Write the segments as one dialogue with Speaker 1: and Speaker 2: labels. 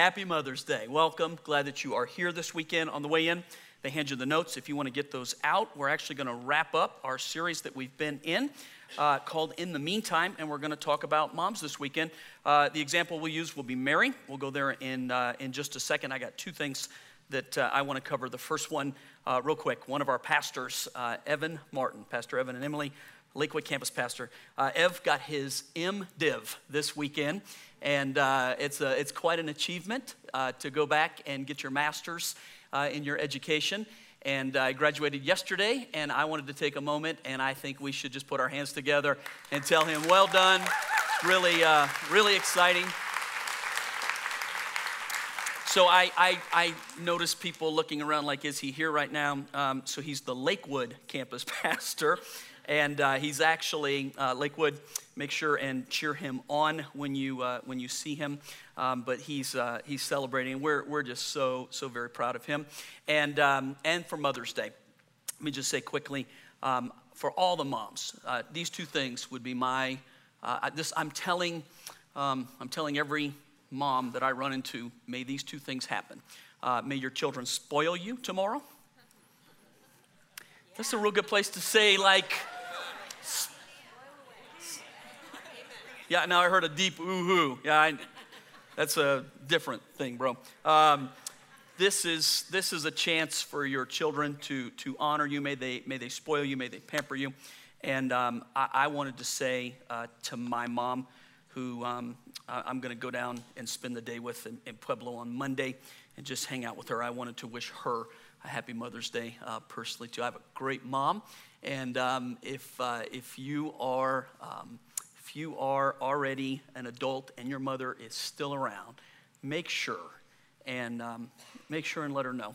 Speaker 1: Happy Mother's Day. Welcome. Glad that you are here this weekend on the way in. They hand you the notes if you want to get those out. We're actually going to wrap up our series that we've been in uh, called In the Meantime, and we're going to talk about moms this weekend. Uh, the example we'll use will be Mary. We'll go there in, uh, in just a second. I got two things that uh, I want to cover. The first one, uh, real quick, one of our pastors, uh, Evan Martin, Pastor Evan and Emily, Lakewood campus pastor. Ev got his MDiv this weekend, and it's, a, it's quite an achievement to go back and get your master's uh, in your education. And I graduated yesterday, and I wanted to take a moment, and I think we should just put our hands together and tell him, well done. Really, uh, really exciting. So I, I, I notice people looking around like, is he here right now? Um, so he's the Lakewood campus pastor and uh, he's actually uh, Lakewood. Make sure and cheer him on when you uh, when you see him. Um, but he's uh, he's celebrating. We're we're just so so very proud of him. And um, and for Mother's Day, let me just say quickly um, for all the moms, uh, these two things would be my. Uh, this I'm telling um, I'm telling every mom that I run into. May these two things happen. may your children spoil you tomorrow. That's a real good place to say like Yeah, now I heard a deep ooh-hoo. Yeah, I, that's a different thing, bro. Um, this is this is a chance for your children to to honor you. May they may they spoil you. May they pamper you. And um, I, I, wanted to say uh, to my mom, who um, I'm going to go down and spend the day with in, in, Pueblo on Monday, and just hang out with her. I wanted to wish her a happy Mother's Day uh, personally too. I have a great mom, and um, if uh, if you are um, if you are already an adult and your mother is still around, make sure and um, make sure and let her know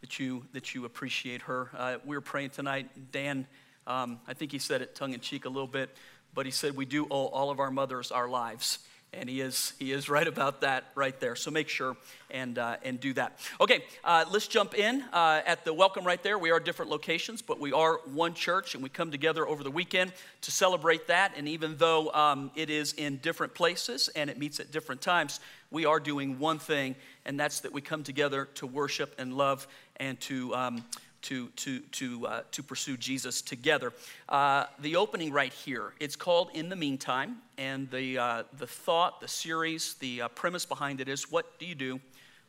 Speaker 1: that you that you appreciate her. Uh, we are praying tonight. Dan, um, I think he said it tongue in cheek a little bit, but he said we do owe all of our mothers our lives and he is he is right about that right there. So make sure and uh, and do that. Okay uh, let's jump in uh, at the welcome right there. We are different locations but we are one church and we come together over the weekend to celebrate that. And even though um, it is in different places and it meets at different times we are doing one thing and that's that we come together to worship and love and to um, to, to, to, uh, to pursue Jesus together. Uh, the opening right here, it's called In the Meantime, and the, uh, the thought, the series, the uh, premise behind it is what do you do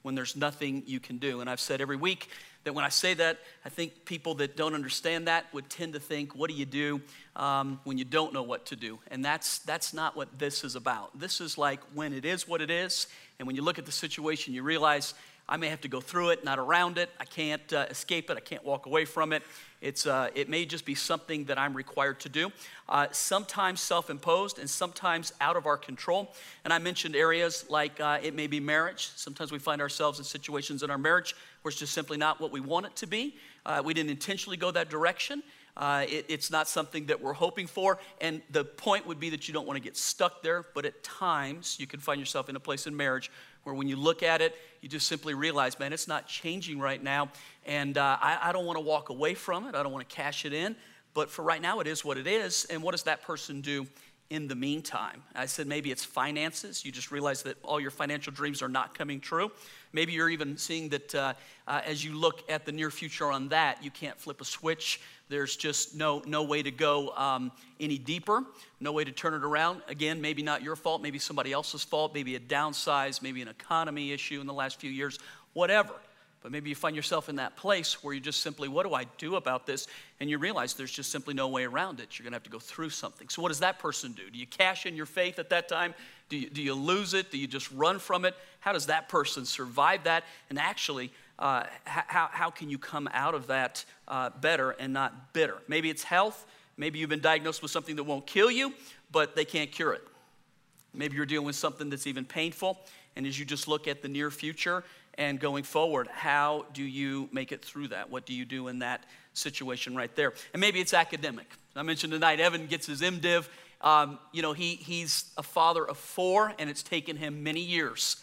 Speaker 1: when there's nothing you can do? And I've said every week that when I say that, I think people that don't understand that would tend to think, what do you do um, when you don't know what to do? And that's, that's not what this is about. This is like when it is what it is, and when you look at the situation, you realize I may have to go through it, not around it. I can't uh, escape it. I can't walk away from it. It's, uh, it may just be something that I'm required to do. Uh, sometimes self imposed and sometimes out of our control. And I mentioned areas like uh, it may be marriage. Sometimes we find ourselves in situations in our marriage where it's just simply not what we want it to be. Uh, we didn't intentionally go that direction. Uh, it, it's not something that we're hoping for. And the point would be that you don't want to get stuck there, but at times you can find yourself in a place in marriage where when you look at it, you just simply realize, man, it's not changing right now. And uh, I, I don't want to walk away from it. I don't want to cash it in. But for right now, it is what it is. And what does that person do in the meantime? I said maybe it's finances. You just realize that all your financial dreams are not coming true. Maybe you're even seeing that uh, uh, as you look at the near future on that, you can't flip a switch there's just no, no way to go um, any deeper, no way to turn it around. Again, maybe not your fault, maybe somebody else's fault, maybe a downsize, maybe an economy issue in the last few years, whatever. But maybe you find yourself in that place where you just simply, what do I do about this? And you realize there's just simply no way around it. You're going to have to go through something. So, what does that person do? Do you cash in your faith at that time? Do you, do you lose it? Do you just run from it? How does that person survive that and actually uh, how, how can you come out of that uh, better and not bitter? Maybe it's health. Maybe you've been diagnosed with something that won't kill you, but they can't cure it. Maybe you're dealing with something that's even painful. And as you just look at the near future and going forward, how do you make it through that? What do you do in that situation right there? And maybe it's academic. I mentioned tonight, Evan gets his MDiv. Um, you know, he, he's a father of four, and it's taken him many years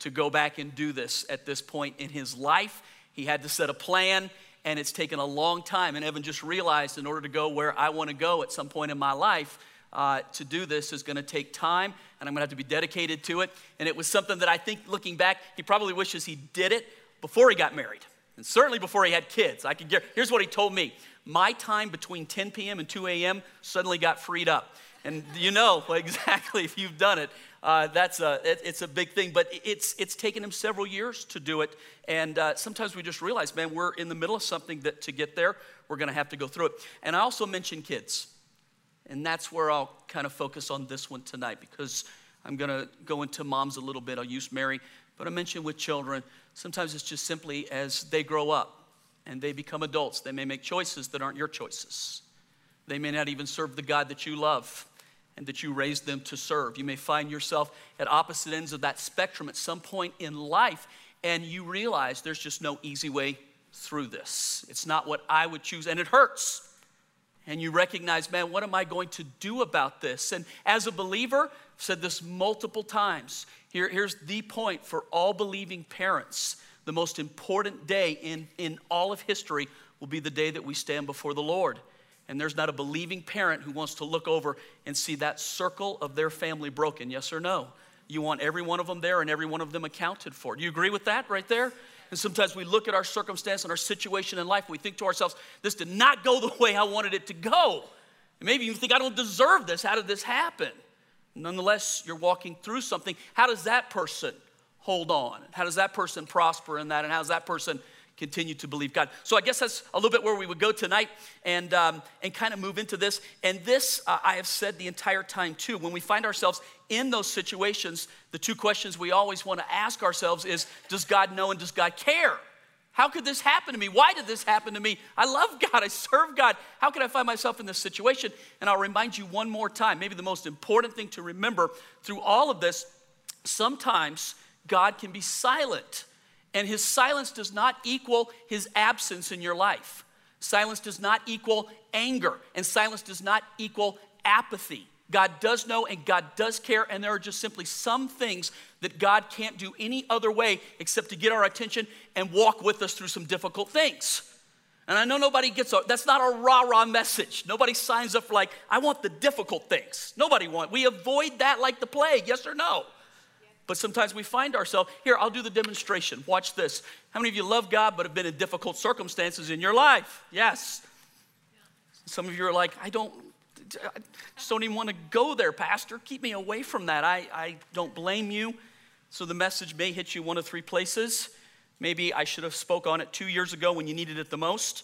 Speaker 1: to go back and do this at this point in his life. He had to set a plan, and it's taken a long time. And Evan just realized in order to go where I want to go at some point in my life, uh, to do this is going to take time, and I'm going to have to be dedicated to it. And it was something that I think, looking back, he probably wishes he did it before he got married, and certainly before he had kids. I could get, here's what he told me: my time between 10 p.m. and 2 a.m. suddenly got freed up. And you know exactly if you've done it. Uh, that's a, it, it's a big thing, but it's, it's taken him several years to do it. And uh, sometimes we just realize, man, we're in the middle of something that to get there, we're going to have to go through it. And I also mentioned kids. And that's where I'll kind of focus on this one tonight because I'm going to go into moms a little bit. I'll use Mary, but I mentioned with children, sometimes it's just simply as they grow up and they become adults, they may make choices that aren't your choices. They may not even serve the God that you love and that you raised them to serve. You may find yourself at opposite ends of that spectrum at some point in life, and you realize there's just no easy way through this. It's not what I would choose, and it hurts. And you recognize, man, what am I going to do about this? And as a believer, I've said this multiple times. Here, here's the point for all believing parents the most important day in, in all of history will be the day that we stand before the Lord and there's not a believing parent who wants to look over and see that circle of their family broken, yes or no? You want every one of them there and every one of them accounted for. Do you agree with that right there? And sometimes we look at our circumstance and our situation in life, we think to ourselves, this did not go the way I wanted it to go. And maybe you think, I don't deserve this. How did this happen? Nonetheless, you're walking through something. How does that person hold on? How does that person prosper in that? And how does that person continue to believe God. So I guess that's a little bit where we would go tonight and, um, and kind of move into this. And this, uh, I have said the entire time too. When we find ourselves in those situations, the two questions we always want to ask ourselves is Does God know and does God care? How could this happen to me? Why did this happen to me? I love God. I serve God. How could I find myself in this situation? And I'll remind you one more time, maybe the most important thing to remember through all of this sometimes God can be silent. And his silence does not equal his absence in your life. Silence does not equal anger, and silence does not equal apathy. God does know and God does care, and there are just simply some things that God can't do any other way except to get our attention and walk with us through some difficult things. And I know nobody gets a, that's not a rah rah message. Nobody signs up for, like, I want the difficult things. Nobody wants. We avoid that like the plague, yes or no? But sometimes we find ourselves, here, I'll do the demonstration. Watch this. How many of you love God but have been in difficult circumstances in your life? Yes. Some of you are like, I don't, I just don't even want to go there, Pastor. Keep me away from that. I, I don't blame you. So the message may hit you one of three places. Maybe I should have spoke on it two years ago when you needed it the most.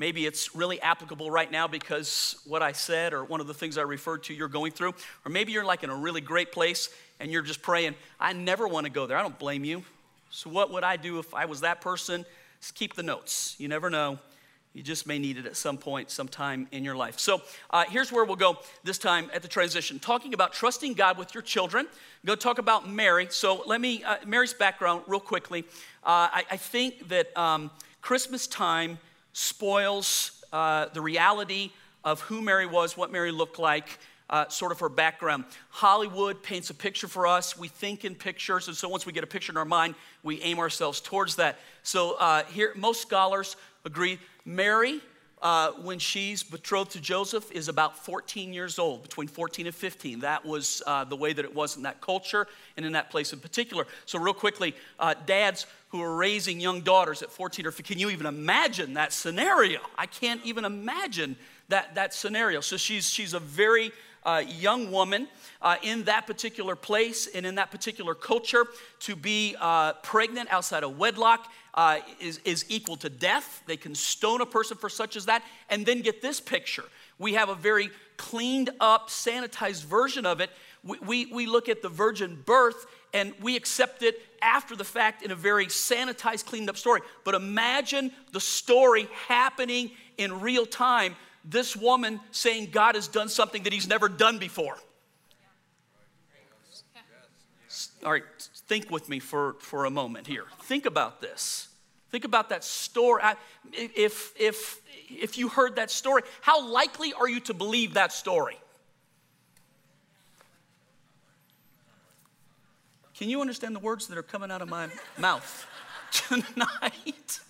Speaker 1: Maybe it's really applicable right now because what I said or one of the things I referred to you're going through. Or maybe you're like in a really great place and you're just praying, I never want to go there. I don't blame you. So, what would I do if I was that person? Just keep the notes. You never know. You just may need it at some point, sometime in your life. So, uh, here's where we'll go this time at the transition talking about trusting God with your children. Go talk about Mary. So, let me, uh, Mary's background, real quickly. Uh, I, I, think that um, Christmas time spoils uh, the reality of who Mary was, what Mary looked like uh, sort of her background. Hollywood paints a picture for us. We think in pictures, and so once we get a picture in our mind, we aim ourselves towards that. So uh, here, most scholars agree Mary, uh, when she's betrothed to Joseph, is about 14 years old, between 14 and 15. That was uh, the way that it was in that culture and in that place in particular. So, real quickly, uh, dads who are raising young daughters at 14 or 15, can you even imagine that scenario? I can't even imagine that, that scenario. So, she's, she's a very uh, young woman uh, in that particular place and in that particular culture to be uh, pregnant outside of wedlock uh, is, is equal to death. They can stone a person for such as that. And then get this picture. We have a very cleaned up, sanitized version of it. We, we, we look at the virgin birth and we accept it after the fact in a very sanitized, cleaned up story. But imagine the story happening in real time this woman saying God has done something that he's never done before. All right, think with me for, for a moment here. Think about this. Think about that story. If, if, if you heard that story, how likely are you to believe that story? Can you understand the words that are coming out of my mouth tonight?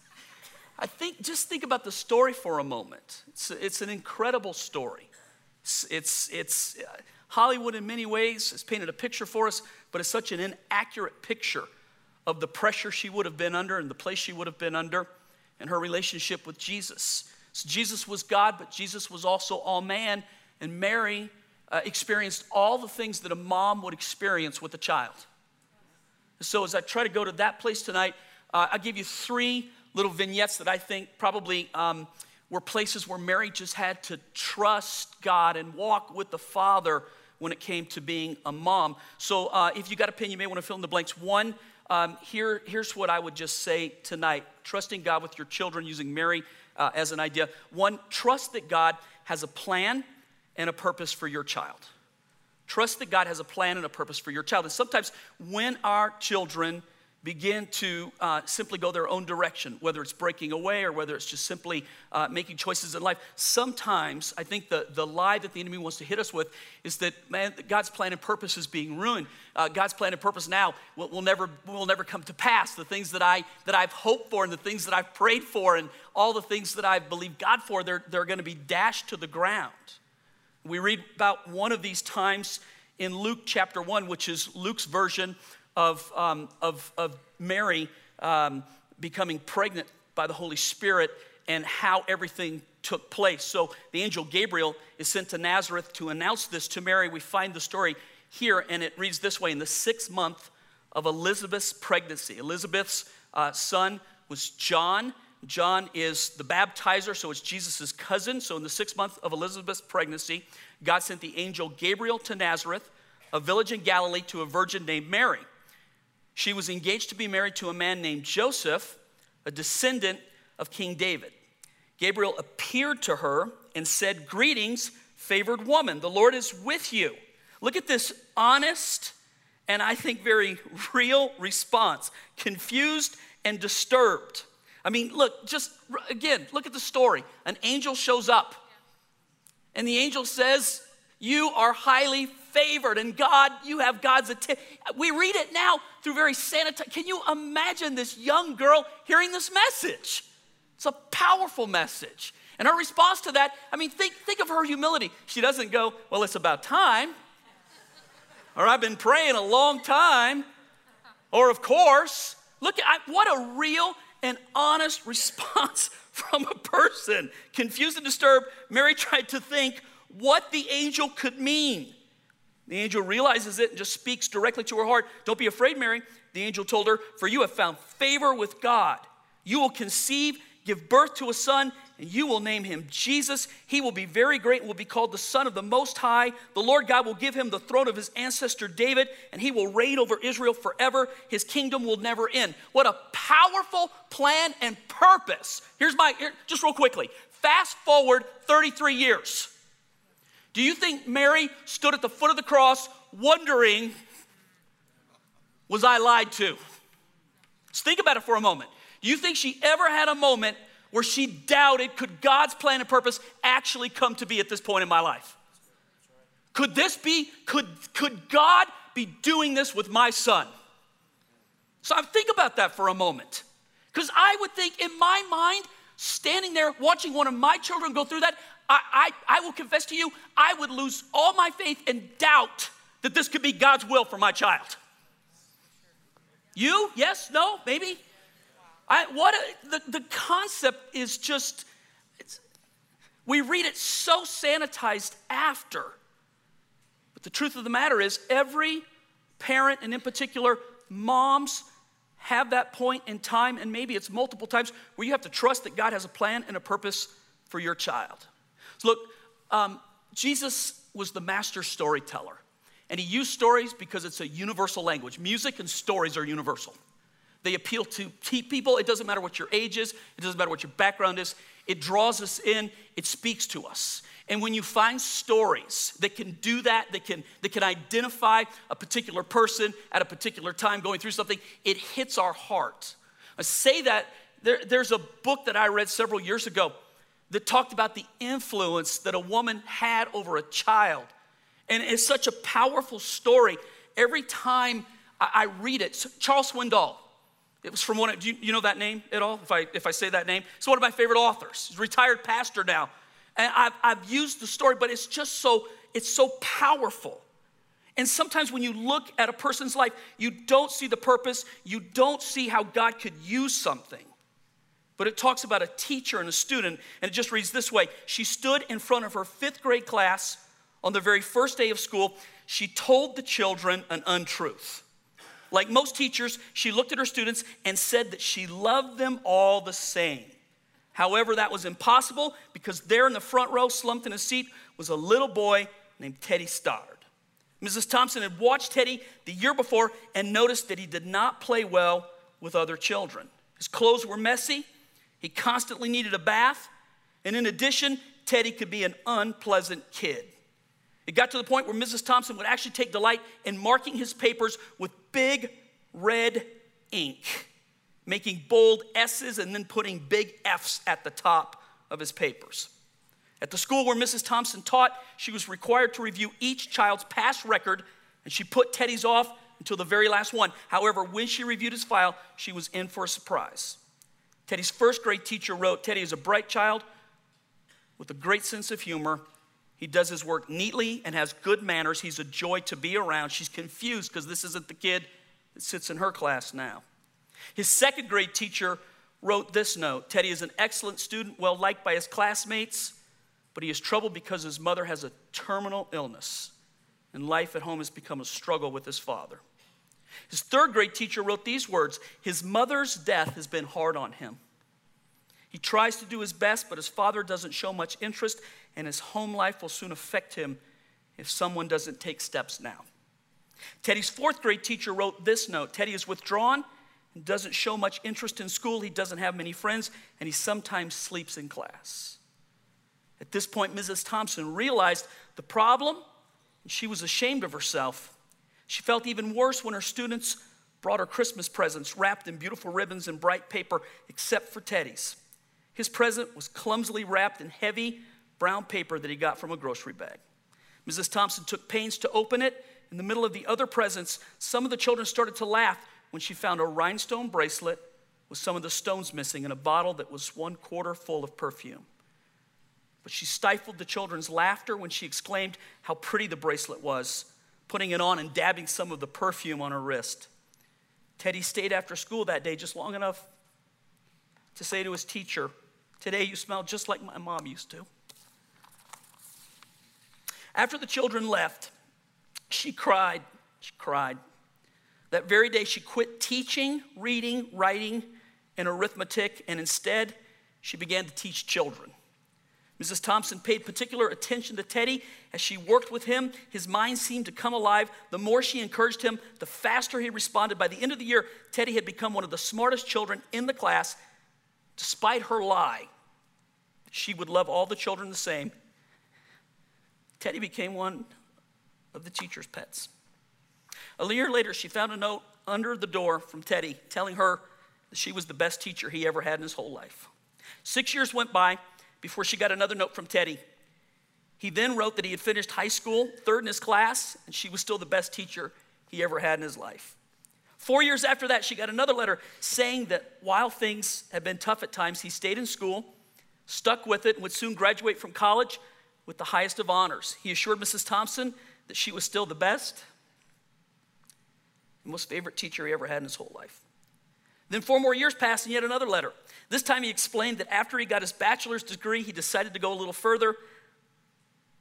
Speaker 1: I think, just think about the story for a moment. It's, it's an incredible story. It's, it's, it's uh, Hollywood in many ways has painted a picture for us, but it's such an inaccurate picture of the pressure she would have been under and the place she would have been under and her relationship with Jesus. So Jesus was God, but Jesus was also all man, and Mary uh, experienced all the things that a mom would experience with a child. So, as I try to go to that place tonight, uh, I'll give you three little vignettes that I think probably um, were places where Mary just had to trust God and walk with the Father when it came to being a mom. So, uh, if you got a pen, you may want to fill in the blanks. One, um, here, here's what I would just say tonight trusting God with your children, using Mary uh, as an idea. One, trust that God has a plan and a purpose for your child. Trust that God has a plan and a purpose for your child. And sometimes when our children begin to uh, simply go their own direction, whether it's breaking away or whether it's just simply uh, making choices in life. Sometimes I think the, the lie that the enemy wants to hit us with is that, man, God's plan and purpose is being ruined. Uh, God's plan and purpose now will, will, never, will never come to pass. The things that, I, that I've hoped for and the things that I've prayed for and all the things that I've believed God for, they're, they're going to be dashed to the ground. We read about one of these times in Luke chapter 1, which is Luke's version of, um, of, of Mary um, becoming pregnant by the Holy Spirit and how everything took place. So the angel Gabriel is sent to Nazareth to announce this to Mary. We find the story here, and it reads this way In the sixth month of Elizabeth's pregnancy, Elizabeth's uh, son was John. John is the baptizer, so it's Jesus' cousin. So in the sixth month of Elizabeth's pregnancy, God sent the angel Gabriel to Nazareth, a village in Galilee, to a virgin named Mary. She was engaged to be married to a man named Joseph, a descendant of King David. Gabriel appeared to her and said, Greetings, favored woman, the Lord is with you. Look at this honest and I think very real response confused and disturbed. I mean, look, just again, look at the story. An angel shows up, and the angel says, You are highly favored, and God, you have God's attention. We read it now through very sanitized. Can you imagine this young girl hearing this message? It's a powerful message. And her response to that, I mean, think, think of her humility. She doesn't go, Well, it's about time, or I've been praying a long time, or of course. Look at what a real and honest response from a person. Confused and disturbed, Mary tried to think what the angel could mean. The angel realizes it and just speaks directly to her heart. Don't be afraid, Mary. The angel told her, For you have found favor with God. You will conceive, give birth to a son, and you will name him Jesus. He will be very great and will be called the Son of the Most High. The Lord God will give him the throne of his ancestor David, and he will reign over Israel forever. His kingdom will never end. What a powerful plan and purpose. Here's my, here, just real quickly fast forward 33 years. Do you think Mary stood at the foot of the cross wondering, was I lied to? Just think about it for a moment. Do you think she ever had a moment where she doubted, could God's plan and purpose actually come to be at this point in my life? Could this be, could, could God be doing this with my son? So I think about that for a moment. Because I would think in my mind, standing there watching one of my children go through that, I, I, I will confess to you, I would lose all my faith and doubt that this could be God's will for my child. You? Yes? No? Maybe? I, what a, the, the concept is just, we read it so sanitized after. But the truth of the matter is, every parent, and in particular, moms, have that point in time, and maybe it's multiple times, where you have to trust that God has a plan and a purpose for your child. Look, um, Jesus was the master storyteller. And he used stories because it's a universal language. Music and stories are universal. They appeal to people. It doesn't matter what your age is, it doesn't matter what your background is. It draws us in, it speaks to us. And when you find stories that can do that, that can, that can identify a particular person at a particular time going through something, it hits our heart. I say that there, there's a book that I read several years ago that talked about the influence that a woman had over a child. And it's such a powerful story. Every time I, read it, Charles Swindoll, it was from one, do you, you, know that name at all? If I, if I say that name, it's one of my favorite authors. He's retired pastor now. And I've, I've used the story, but it's just so, it's so powerful. And sometimes when you look at a person's life, you don't see the purpose, you don't see how God could use something. But it talks about a teacher and a student, and it just reads this way She stood in front of her fifth grade class on the very first day of school. She told the children an untruth. Like most teachers, she looked at her students and said that she loved them all the same. However, that was impossible because there in the front row, slumped in a seat, was a little boy named Teddy Stoddard. Mrs. Thompson had watched Teddy the year before and noticed that he did not play well with other children. His clothes were messy, he constantly needed a bath, and in addition, Teddy could be an unpleasant kid. It got to the point where Mrs. Thompson would actually take delight in marking his papers with big red ink, making bold S's and then putting big F's at the top of his papers. At the school where Mrs. Thompson taught, she was required to review each child's past record, and she put Teddy's off until the very last one. However, when she reviewed his file, she was in for a surprise. Teddy's first grade teacher wrote Teddy is a bright child with a great sense of humor he does his work neatly and has good manners. He's a joy to be around. She's confused because this isn't the kid that sits in her class now. His second grade teacher wrote this note Teddy is an excellent student, well liked by his classmates, but he is troubled because his mother has a terminal illness, and life at home has become a struggle with his father. His third grade teacher wrote these words His mother's death has been hard on him. He tries to do his best, but his father doesn't show much interest, and his home life will soon affect him if someone doesn't take steps now. Teddy's fourth grade teacher wrote this note Teddy is withdrawn and doesn't show much interest in school. He doesn't have many friends, and he sometimes sleeps in class. At this point, Mrs. Thompson realized the problem, and she was ashamed of herself. She felt even worse when her students brought her Christmas presents wrapped in beautiful ribbons and bright paper, except for Teddy's. His present was clumsily wrapped in heavy brown paper that he got from a grocery bag. Mrs. Thompson took pains to open it. In the middle of the other presents, some of the children started to laugh when she found a rhinestone bracelet with some of the stones missing and a bottle that was one quarter full of perfume. But she stifled the children's laughter when she exclaimed how pretty the bracelet was, putting it on and dabbing some of the perfume on her wrist. Teddy stayed after school that day just long enough to say to his teacher, Today you smell just like my mom used to. After the children left, she cried. She cried. That very day, she quit teaching, reading, writing, and arithmetic, and instead, she began to teach children. Mrs. Thompson paid particular attention to Teddy as she worked with him. His mind seemed to come alive. The more she encouraged him, the faster he responded. By the end of the year, Teddy had become one of the smartest children in the class Despite her lie, she would love all the children the same. Teddy became one of the teacher's pets. A year later, she found a note under the door from Teddy telling her that she was the best teacher he ever had in his whole life. Six years went by before she got another note from Teddy. He then wrote that he had finished high school, third in his class, and she was still the best teacher he ever had in his life. Four years after that, she got another letter saying that while things had been tough at times, he stayed in school, stuck with it, and would soon graduate from college with the highest of honors. He assured Mrs. Thompson that she was still the best, the most favorite teacher he ever had in his whole life. Then four more years passed, and yet another letter. This time he explained that after he got his bachelor's degree, he decided to go a little further.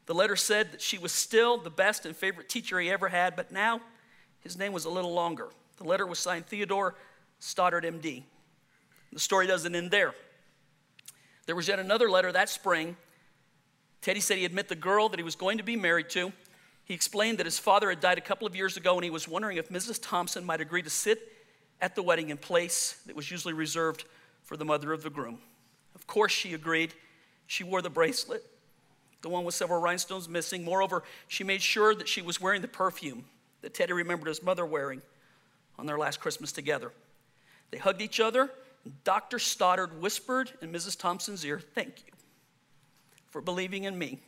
Speaker 1: The letter said that she was still the best and favorite teacher he ever had, but now his name was a little longer. The letter was signed Theodore Stoddard, MD. The story doesn't end there. There was yet another letter that spring. Teddy said he had met the girl that he was going to be married to. He explained that his father had died a couple of years ago and he was wondering if Mrs. Thompson might agree to sit at the wedding in place that was usually reserved for the mother of the groom. Of course, she agreed. She wore the bracelet, the one with several rhinestones missing. Moreover, she made sure that she was wearing the perfume that Teddy remembered his mother wearing on their last Christmas together. They hugged each other, and Dr. Stoddard whispered in Mrs. Thompson's ear, Thank you for believing in me.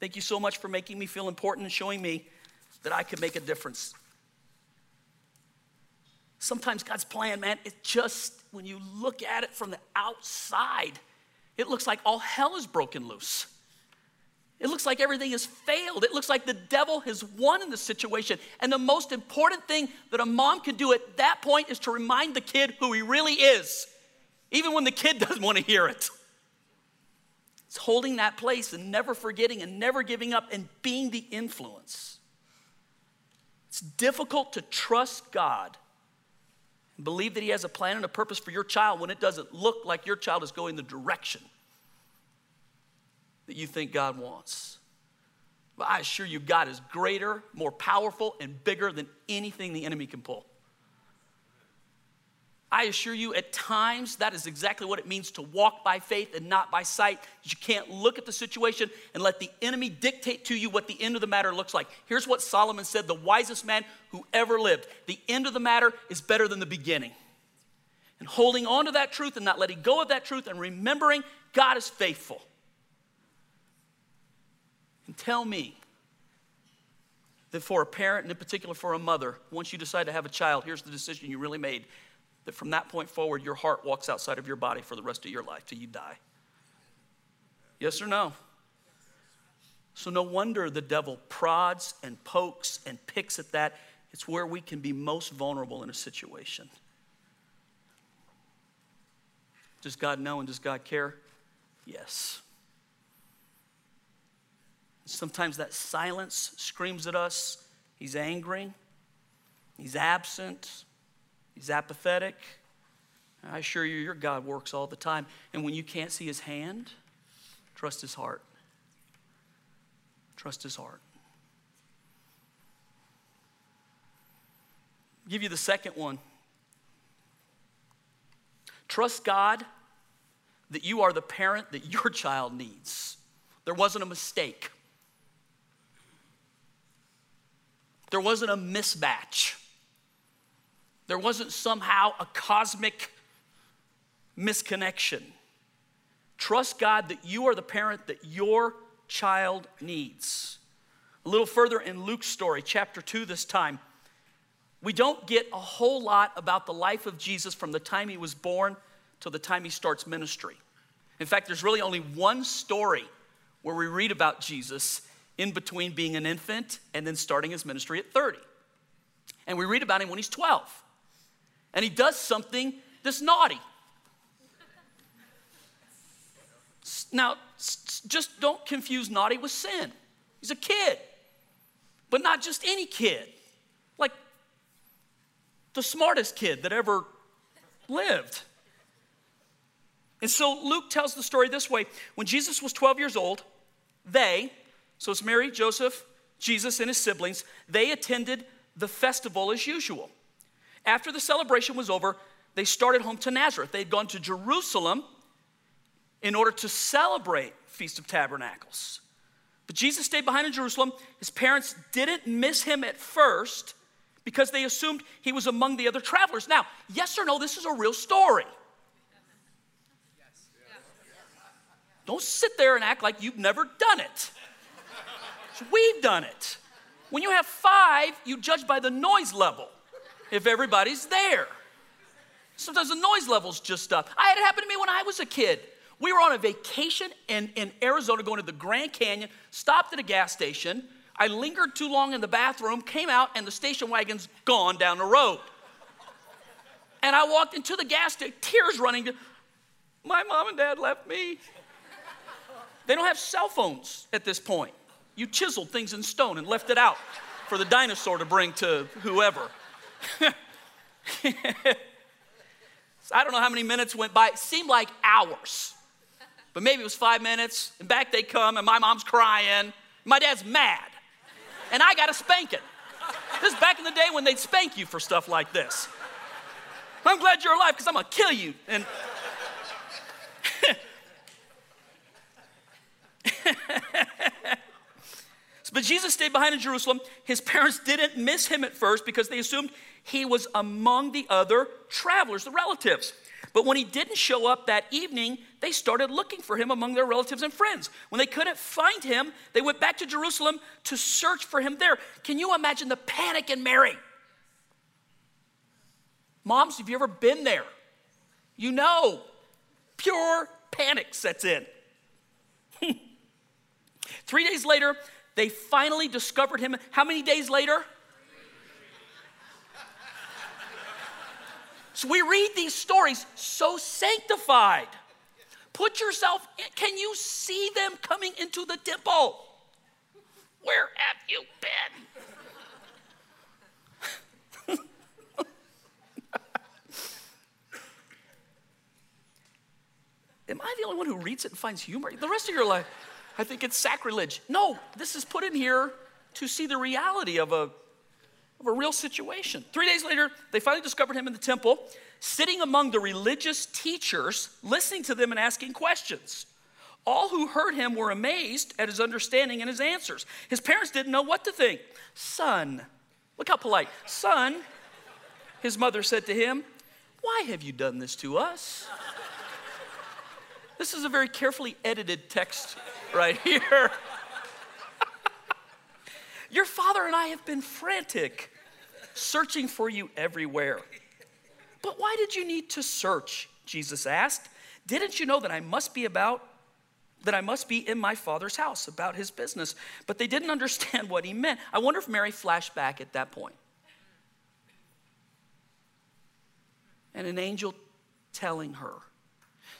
Speaker 1: Thank you so much for making me feel important and showing me that I could make a difference. Sometimes God's plan, man, it just, when you look at it from the outside, it looks like all hell is broken loose. It looks like everything has failed. It looks like the devil has won in the situation. And the most important thing that a mom can do at that point is to remind the kid who he really is, even when the kid doesn't want to hear it. It's holding that place and never forgetting and never giving up and being the influence. It's difficult to trust God believe that He has a plan and a purpose for your child when it doesn't look like your child is going the direction that you think God wants. But I assure you, God is greater, more powerful, and bigger than anything the enemy can pull. I assure you, at times, that is exactly what it means to walk by faith and not by sight. You can't look at the situation and let the enemy dictate to you what the end of the matter looks like. Here's what Solomon said the wisest man who ever lived the end of the matter is better than the beginning. And holding on to that truth and not letting go of that truth and remembering God is faithful. And tell me that for a parent, and in particular for a mother, once you decide to have a child, here's the decision you really made that from that point forward, your heart walks outside of your body for the rest of your life till you die? Yes or no? So, no wonder the devil prods and pokes and picks at that. It's where we can be most vulnerable in a situation. Does God know and does God care? Yes. Sometimes that silence screams at us. He's angry, he's absent, He's apathetic. I assure you, your God works all the time. And when you can't see his hand, trust his heart. Trust his heart. I'll give you the second one. Trust God that you are the parent that your child needs. There wasn't a mistake. There wasn't a mismatch. There wasn't somehow a cosmic misconnection. Trust God that you are the parent that your child needs. A little further in Luke's story, chapter 2, this time, we don't get a whole lot about the life of Jesus from the time he was born till the time he starts ministry. In fact, there's really only one story where we read about Jesus in between being an infant and then starting his ministry at 30. And we read about him when he's 12 and he does something that's naughty. Now, just don't confuse naughty with sin. He's a kid, but not just any kid, like the smartest kid that ever lived. And so Luke tells the story this way when Jesus was 12 years old, they, so it's Mary, Joseph, Jesus, and his siblings, they attended the festival as usual. After the celebration was over, they started home to Nazareth. They'd gone to Jerusalem in order to celebrate Feast of Tabernacles. But Jesus stayed behind in Jerusalem. His parents didn't miss him at first because they assumed he was among the other travelers. Now, yes or no, this is a real story. Don't sit there and act like you've never done it. We've done it. When you have five, you judge by the noise level if everybody's there. Sometimes the noise level's just up. I had it happen to me when I was a kid. We were on a vacation in, in Arizona going to the Grand Canyon, stopped at a gas station. I lingered too long in the bathroom, came out, and the station wagon's gone down the road. And I walked into the gas station, tears running. My mom and dad left me. They don't have cell phones at this point. You chiseled things in stone and left it out for the dinosaur to bring to whoever. I don't know how many minutes went by. It seemed like hours. But maybe it was five minutes, and back they come, and my mom's crying. My dad's mad. And I got a spanking. This is back in the day when they'd spank you for stuff like this. I'm glad you're alive because I'm gonna kill you. And but Jesus stayed behind in Jerusalem. His parents didn't miss him at first because they assumed he was among the other travelers, the relatives. But when he didn't show up that evening, they started looking for him among their relatives and friends. When they couldn't find him, they went back to Jerusalem to search for him there. Can you imagine the panic in Mary? Moms, have you ever been there? You know, pure panic sets in. Three days later, they finally discovered him. How many days later? So we read these stories so sanctified. Put yourself, in, can you see them coming into the temple? Where have you been? Am I the only one who reads it and finds humor? The rest of your life, I think it's sacrilege. No, this is put in here to see the reality of a of a real situation. Three days later, they finally discovered him in the temple, sitting among the religious teachers, listening to them and asking questions. All who heard him were amazed at his understanding and his answers. His parents didn't know what to think. Son, look how polite. Son, his mother said to him, Why have you done this to us? This is a very carefully edited text right here. Your father and I have been frantic, searching for you everywhere. But why did you need to search? Jesus asked. Didn't you know that I must be about that I must be in my father's house about his business? But they didn't understand what he meant. I wonder if Mary flashed back at that point. And an angel telling her.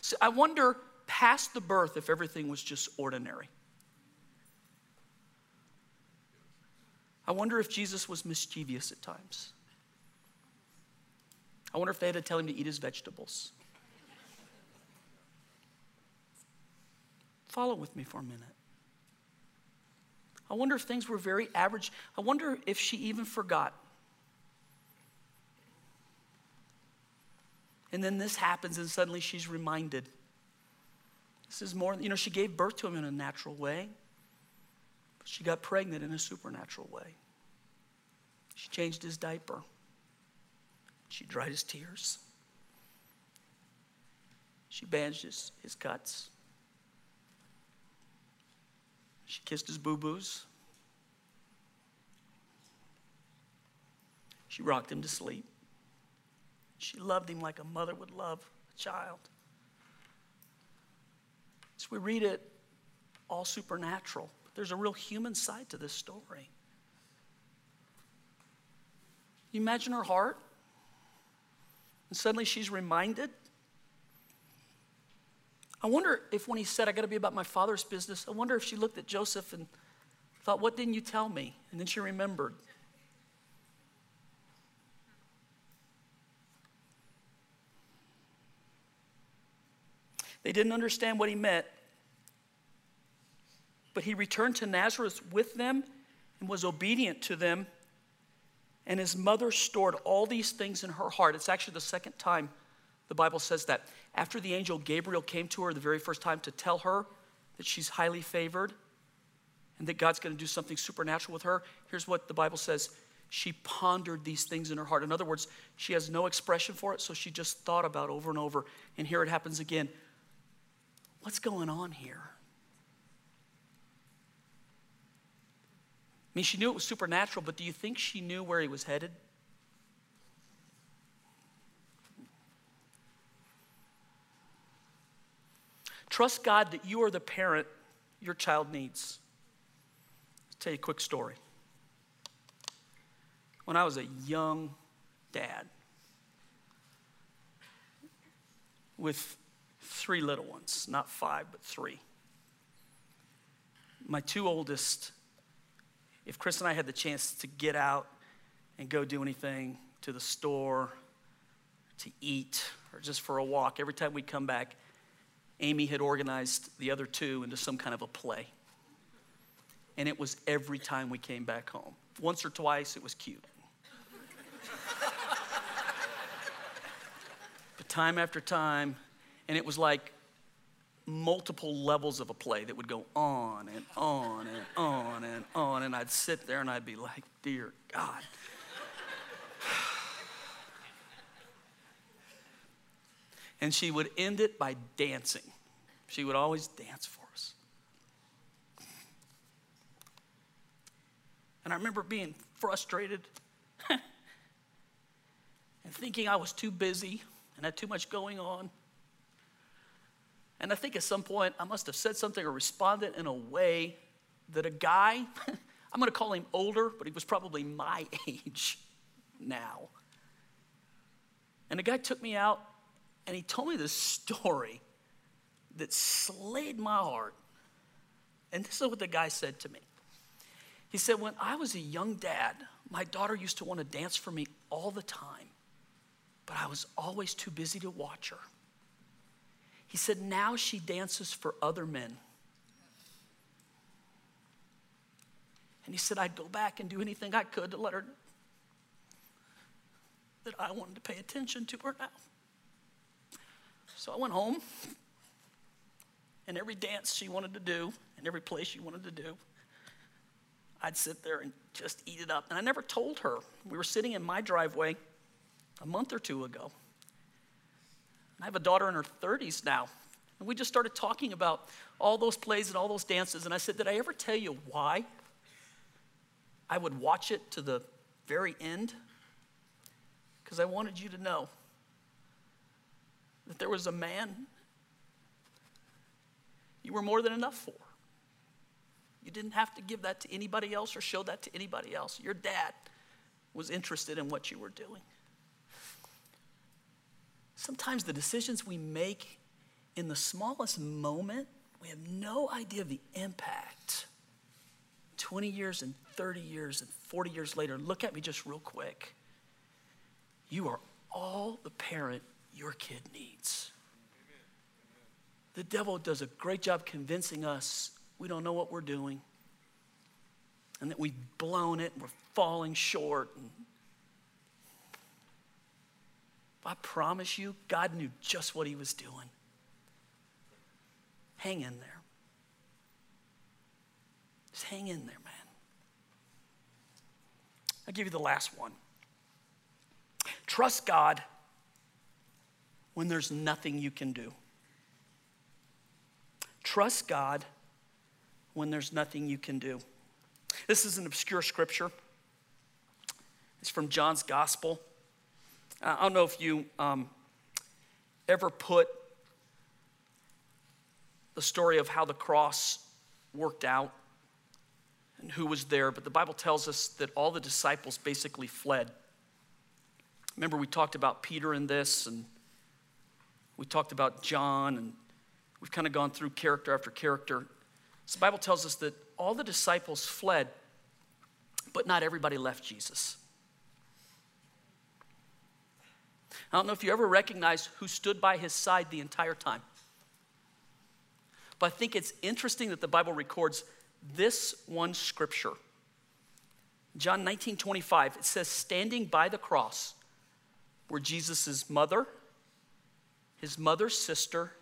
Speaker 1: So I wonder past the birth if everything was just ordinary. I wonder if Jesus was mischievous at times. I wonder if they had to tell him to eat his vegetables. Follow with me for a minute. I wonder if things were very average. I wonder if she even forgot. And then this happens, and suddenly she's reminded. This is more, you know, she gave birth to him in a natural way. She got pregnant in a supernatural way. She changed his diaper. She dried his tears. She bandaged his, his cuts. She kissed his boo boos. She rocked him to sleep. She loved him like a mother would love a child. We read it all supernatural. but There's a real human side to this story. You imagine her heart? And suddenly she's reminded. I wonder if when he said, I got to be about my father's business, I wonder if she looked at Joseph and thought, What didn't you tell me? And then she remembered. They didn't understand what he meant, but he returned to Nazareth with them and was obedient to them. And his mother stored all these things in her heart. It's actually the second time the Bible says that. After the angel Gabriel came to her the very first time to tell her that she's highly favored and that God's going to do something supernatural with her, here's what the Bible says she pondered these things in her heart. In other words, she has no expression for it, so she just thought about over and over. And here it happens again. What's going on here? I mean, she knew it was supernatural, but do you think she knew where he was headed? Trust God that you are the parent your child needs. I'll tell you a quick story. When I was a young dad with three little ones, not five, but three, my two oldest if Chris and I had the chance to get out and go do anything to the store, to eat, or just for a walk, every time we'd come back, Amy had organized the other two into some kind of a play. And it was every time we came back home. Once or twice, it was cute. but time after time, and it was like multiple levels of a play that would go on and on and on and on. And I'd sit there and I'd be like, Dear God. and she would end it by dancing. She would always dance for us. And I remember being frustrated and thinking I was too busy and had too much going on. And I think at some point I must have said something or responded in a way that a guy, I'm going to call him older, but he was probably my age now. And the guy took me out and he told me this story that slayed my heart. And this is what the guy said to me. He said, When I was a young dad, my daughter used to want to dance for me all the time, but I was always too busy to watch her. He said, Now she dances for other men. And he said, I'd go back and do anything I could to let her, that I wanted to pay attention to her now. So I went home, and every dance she wanted to do, and every place she wanted to do, I'd sit there and just eat it up. And I never told her. We were sitting in my driveway a month or two ago. I have a daughter in her 30s now. And we just started talking about all those plays and all those dances. And I said, Did I ever tell you why I would watch it to the very end? Because I wanted you to know that there was a man you were more than enough for. You didn't have to give that to anybody else or show that to anybody else. Your dad was interested in what you were doing. Sometimes the decisions we make in the smallest moment, we have no idea of the impact. 20 years and 30 years and 40 years later, look at me just real quick. You are all the parent your kid needs. The devil does a great job convincing us we don't know what we're doing and that we've blown it and we're falling short. And I promise you, God knew just what he was doing. Hang in there. Just hang in there, man. I'll give you the last one. Trust God when there's nothing you can do. Trust God when there's nothing you can do. This is an obscure scripture. It's from John's Gospel. I don't know if you um, ever put the story of how the cross worked out and who was there, but the Bible tells us that all the disciples basically fled. Remember, we talked about Peter in this, and we talked about John, and we've kind of gone through character after character. So the Bible tells us that all the disciples fled, but not everybody left Jesus. I don't know if you ever recognize who stood by his side the entire time. But I think it's interesting that the Bible records this one scripture. John 19 25, it says, standing by the cross were Jesus' mother, his mother's sister,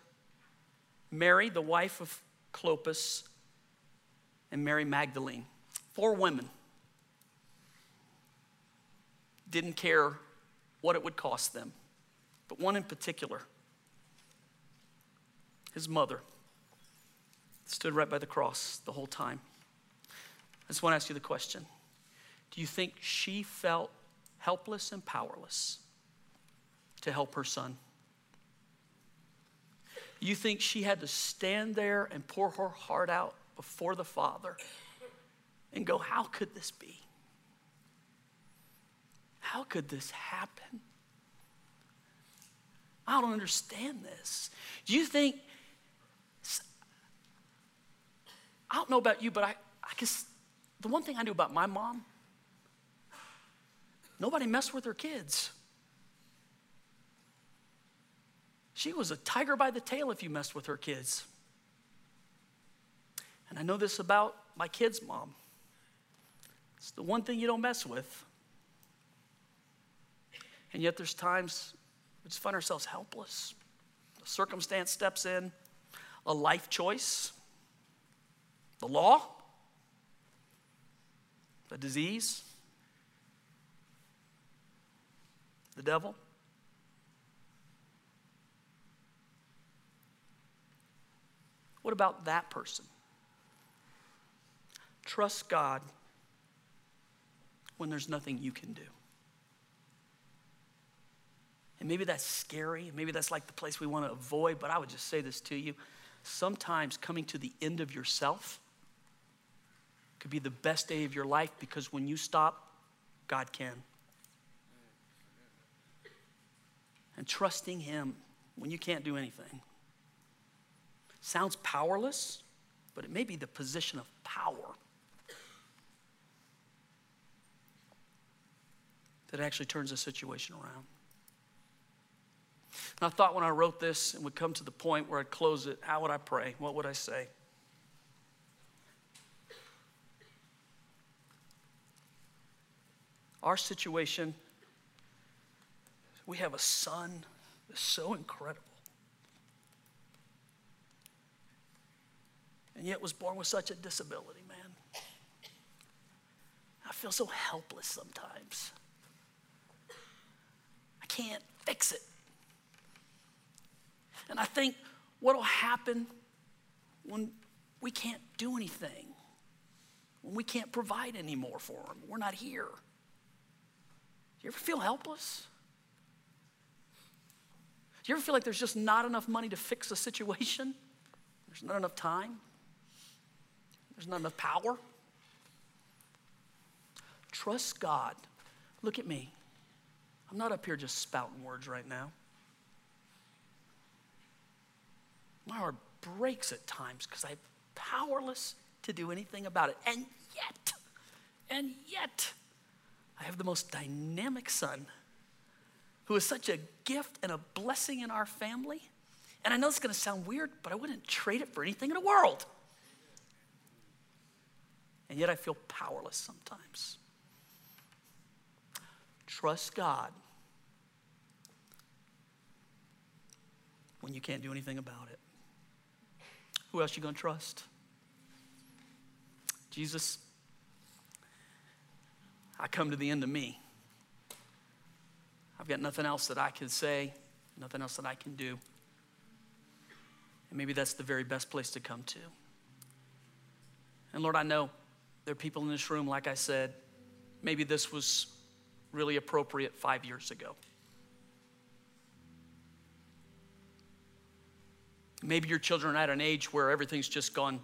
Speaker 1: Mary, the wife of Clopas, and Mary Magdalene. Four women. Didn't care what it would cost them. But one in particular, his mother, stood right by the cross the whole time. I just want to ask you the question Do you think she felt helpless and powerless to help her son? You think she had to stand there and pour her heart out before the Father and go, How could this be? How could this happen? I don't understand this. Do you think, I don't know about you, but I, I guess the one thing I knew about my mom, nobody messed with her kids. She was a tiger by the tail if you messed with her kids. And I know this about my kids' mom. It's the one thing you don't mess with. And yet there's times we just find ourselves helpless. A circumstance steps in, a life choice, the law, the disease, the devil. What about that person? Trust God when there's nothing you can do. And maybe that's scary. Maybe that's like the place we want to avoid. But I would just say this to you sometimes coming to the end of yourself could be the best day of your life because when you stop, God can. And trusting Him when you can't do anything. Sounds powerless, but it may be the position of power that actually turns a situation around. And I thought when I wrote this and would come to the point where I'd close it, how would I pray? What would I say? Our situation, we have a son that's so incredible. And yet was born with such a disability, man. I feel so helpless sometimes. I can't fix it. And I think what will happen when we can't do anything, when we can't provide anymore for them, we're not here. Do you ever feel helpless? Do you ever feel like there's just not enough money to fix a situation? There's not enough time? There's not enough power? Trust God. Look at me. I'm not up here just spouting words right now. My heart breaks at times because I'm powerless to do anything about it. And yet, and yet, I have the most dynamic son who is such a gift and a blessing in our family. And I know it's going to sound weird, but I wouldn't trade it for anything in the world. And yet I feel powerless sometimes. Trust God when you can't do anything about it. Who else you going to trust? Jesus, I come to the end of me. I've got nothing else that I can say, nothing else that I can do. And maybe that's the very best place to come to. And Lord, I know there are people in this room, like I said, maybe this was really appropriate five years ago. Maybe your children are at an age where everything's just gone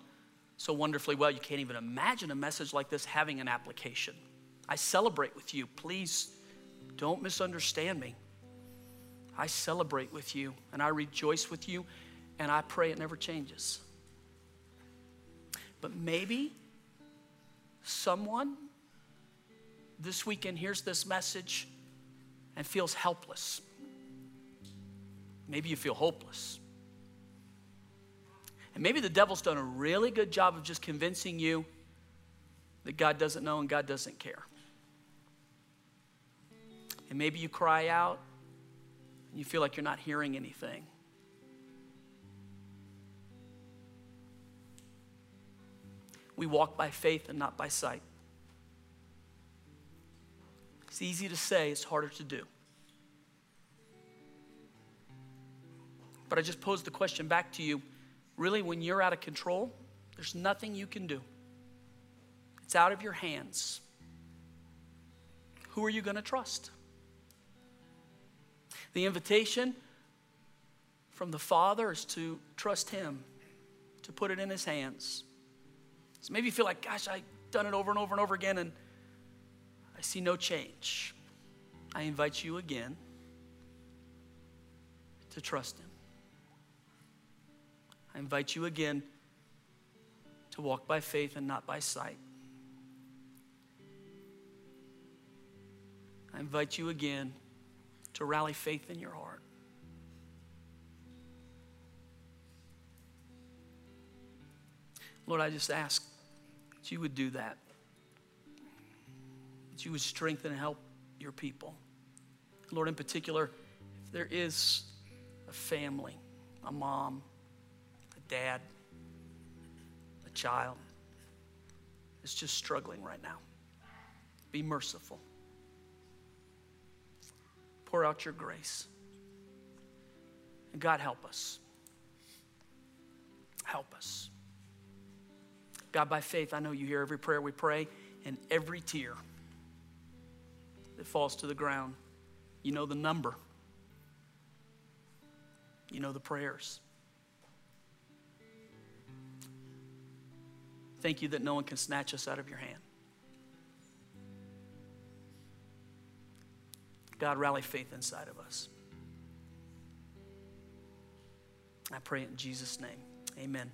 Speaker 1: so wonderfully well, you can't even imagine a message like this having an application. I celebrate with you. Please don't misunderstand me. I celebrate with you and I rejoice with you, and I pray it never changes. But maybe someone this weekend hears this message and feels helpless. Maybe you feel hopeless. And maybe the devil's done a really good job of just convincing you that God doesn't know and God doesn't care. And maybe you cry out and you feel like you're not hearing anything. We walk by faith and not by sight. It's easy to say, it's harder to do. But I just posed the question back to you really, when you're out of control, there's nothing you can do. It's out of your hands. Who are you going to trust? The invitation from the Father is to trust Him, to put it in His hands. So maybe you feel like, gosh, I've done it over and over and over again and I see no change. I invite you again to trust Him. I invite you again to walk by faith and not by sight. I invite you again to rally faith in your heart. Lord, I just ask that you would do that, that you would strengthen and help your people. Lord, in particular, if there is a family, a mom, dad, a child is just struggling right now. Be merciful. Pour out your grace. And God, help us. Help us. God, by faith, I know you hear every prayer we pray and every tear that falls to the ground. You know the number. You know the prayers. Thank you that no one can snatch us out of your hand. God, rally faith inside of us. I pray in Jesus' name. Amen.